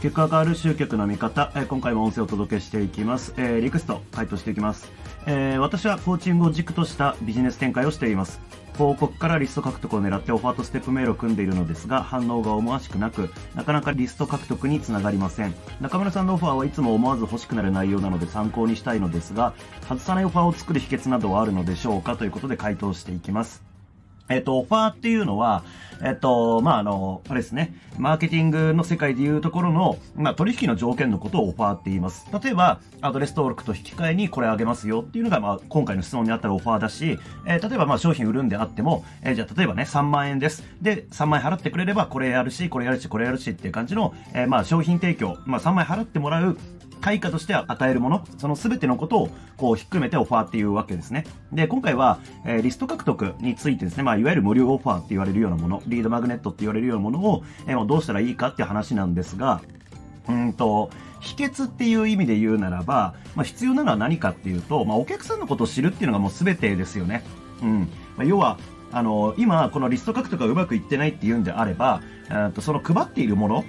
結果が変わる集客の見方、え今回も音声をお届けしていきます。えーリクエスト回答していきます。えー私はコーチングを軸としたビジネス展開をしています。広告からリスト獲得を狙ってオファーとステップメールを組んでいるのですが、反応が思わしくなく、なかなかリスト獲得につながりません。中村さんのオファーはいつも思わず欲しくなる内容なので参考にしたいのですが、外さないオファーを作る秘訣などはあるのでしょうかということで回答していきます。えっ、と、オファーっていうのは、えっ、と、まあ、あの、あれですね、マーケティングの世界でいうところの、まあ、取引の条件のことをオファーって言います。例えば、アドレス登録と引き換えにこれあげますよっていうのが、まあ、今回の質問にあったらオファーだし、えー例えば、まあ、商品売るんであっても、えーじゃあ、例えばね、3万円です。で、3万円払ってくれれば、これやるし、これやるし、これやるしっていう感じの、えーまあ、商品提供、まあ、3万円払ってもらう、対価として与えるもの、その全てのことをこうひっくめてオファーっていうわけですね。で、今回は、えーリスト獲得についてですね、まあ、いわゆる無料オファーって言われるようなもの、リードマグネットって言われるようなものを、えーどうしたらいいかって話なんですが、うんと、秘訣っていう意味で言うならば、まあ、必要なのは何かっていうと、まあ、お客さんのことを知るっていうのがもう全てですよね。うん。まあ、要は、あの、今、このリスト書くとかうまくいってないっていうんであれば、えーとその配っているもの、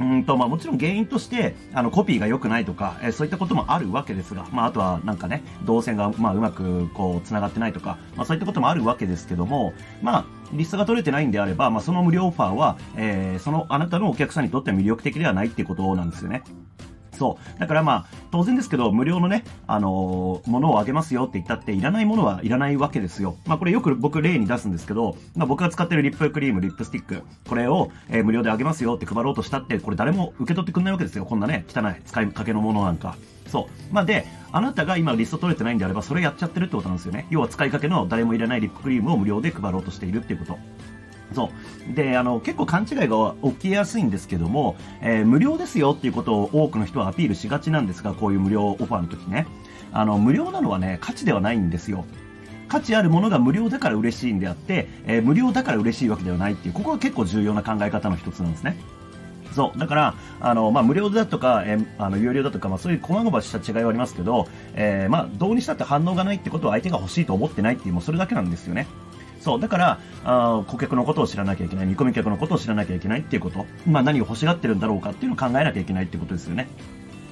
うんと、まあもちろん原因として、あの、コピーが良くないとか、えーそういったこともあるわけですが、まああとはなんかね、動線が、まあうまくこう、繋がってないとか、まあそういったこともあるわけですけども、まあ、リストが取れてないんであれば、まあその無料オファーは、えーそのあなたのお客さんにとっては魅力的ではないっていうことなんですよね。そう。だからまあ、当然ですけど、無料のね、あのーものをあげますよって言ったって、いらないものはいらないわけですよ。まあこれよく僕例に出すんですけど、まあ僕が使ってるリップクリーム、リップスティック、これを、えー無料であげますよって配ろうとしたって、これ誰も受け取ってくんないわけですよ。こんなね、汚い使いかけのものなんか。そう。まあで、あなたが今リスト取れてないんであれば、それやっちゃってるってことなんですよね。要は使いかけの誰もいらないリップクリームを無料で配ろうとしているっていうこと。そう。で、あの、結構勘違いが起きやすいんですけども、えー無料ですよっていうことを多くの人はアピールしがちなんですが、こういう無料オファーの時ね。あの、無料なのはね、価値ではないんですよ。価値あるものが無料だから嬉しいんであって、えー無料だから嬉しいわけではないっていう、ここが結構重要な考え方の一つなんですね。そう。だから、あの、まあ、無料だとか、えあの、有料だとか、まあ、そういう細々した違いはありますけど、えーまあ、どうにしたって反応がないってことは相手が欲しいと思ってないっていう、もうそれだけなんですよね。そう。だから、あ顧客のことを知らなきゃいけない、見込み客のことを知らなきゃいけないっていうこと。まあ、何を欲しがってるんだろうかっていうのを考えなきゃいけないっていうことですよね。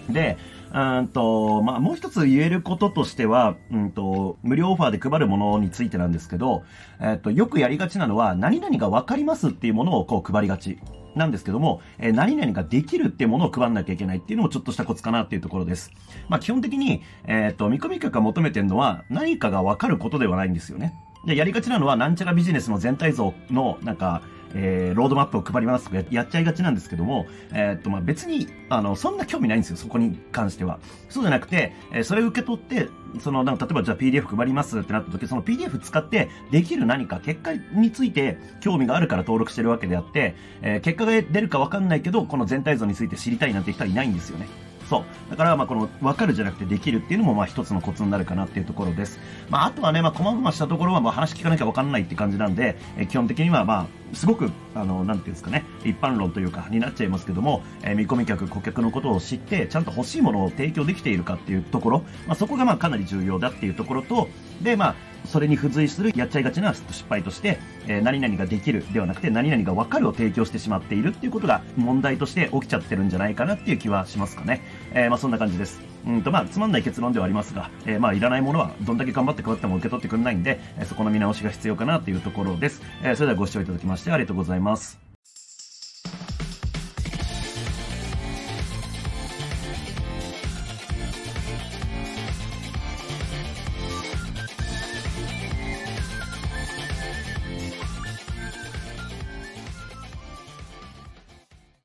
で、うんと、まあ、もう一つ言えることとしては、うんと、無料オファーで配るものについてなんですけど、えっと、よくやりがちなのは、何々がわかりますっていうものをこう配りがち。なんですけども、えー何々ができるっていうものを配んなきゃいけないっていうのもちょっとしたコツかなっていうところです。まあ基本的に、えっ、と、見込み客が求めてるのは何かがわかることではないんですよね。で、やりがちなのは、なんちゃらビジネスの全体像の、なんか、えーロードマップを配りますとかやっちゃいがちなんですけども、えーっと、まあ、別に、あの、そんな興味ないんですよ、そこに関しては。そうじゃなくて、えーそれを受け取って、その、なんか例えばじゃあ PDF 配りますってなった時、その PDF 使ってできる何か、結果について興味があるから登録してるわけであって、え結果が出るかわかんないけど、この全体像について知りたいなんて人はいないんですよね。そう。だから、まあ、この、分かるじゃなくてできるっていうのも、まあ、一つのコツになるかなっていうところです。まあ、あとはね、まあ、細々したところは、まあ、話聞かなきゃ分かんないって感じなんで、え基本的には、まあ、すごく、あの、なんていうんですかね、一般論というか、になっちゃいますけども、えー見込み客、顧客のことを知って、ちゃんと欲しいものを提供できているかっていうところ、まあ、そこが、まあ、かなり重要だっていうところと、で、まあ、それに付随するやっちゃいがちな失敗として、えー何々ができるではなくて何々がわかるを提供してしまっているっていうことが問題として起きちゃってるんじゃないかなっていう気はしますかね。えーまあそんな感じです。うんとまあつまんない結論ではありますが、えーまあいらないものはどんだけ頑張って配っても受け取ってくれないんで、えそこの見直しが必要かなというところです。えそれではご視聴いただきましてありがとうございます。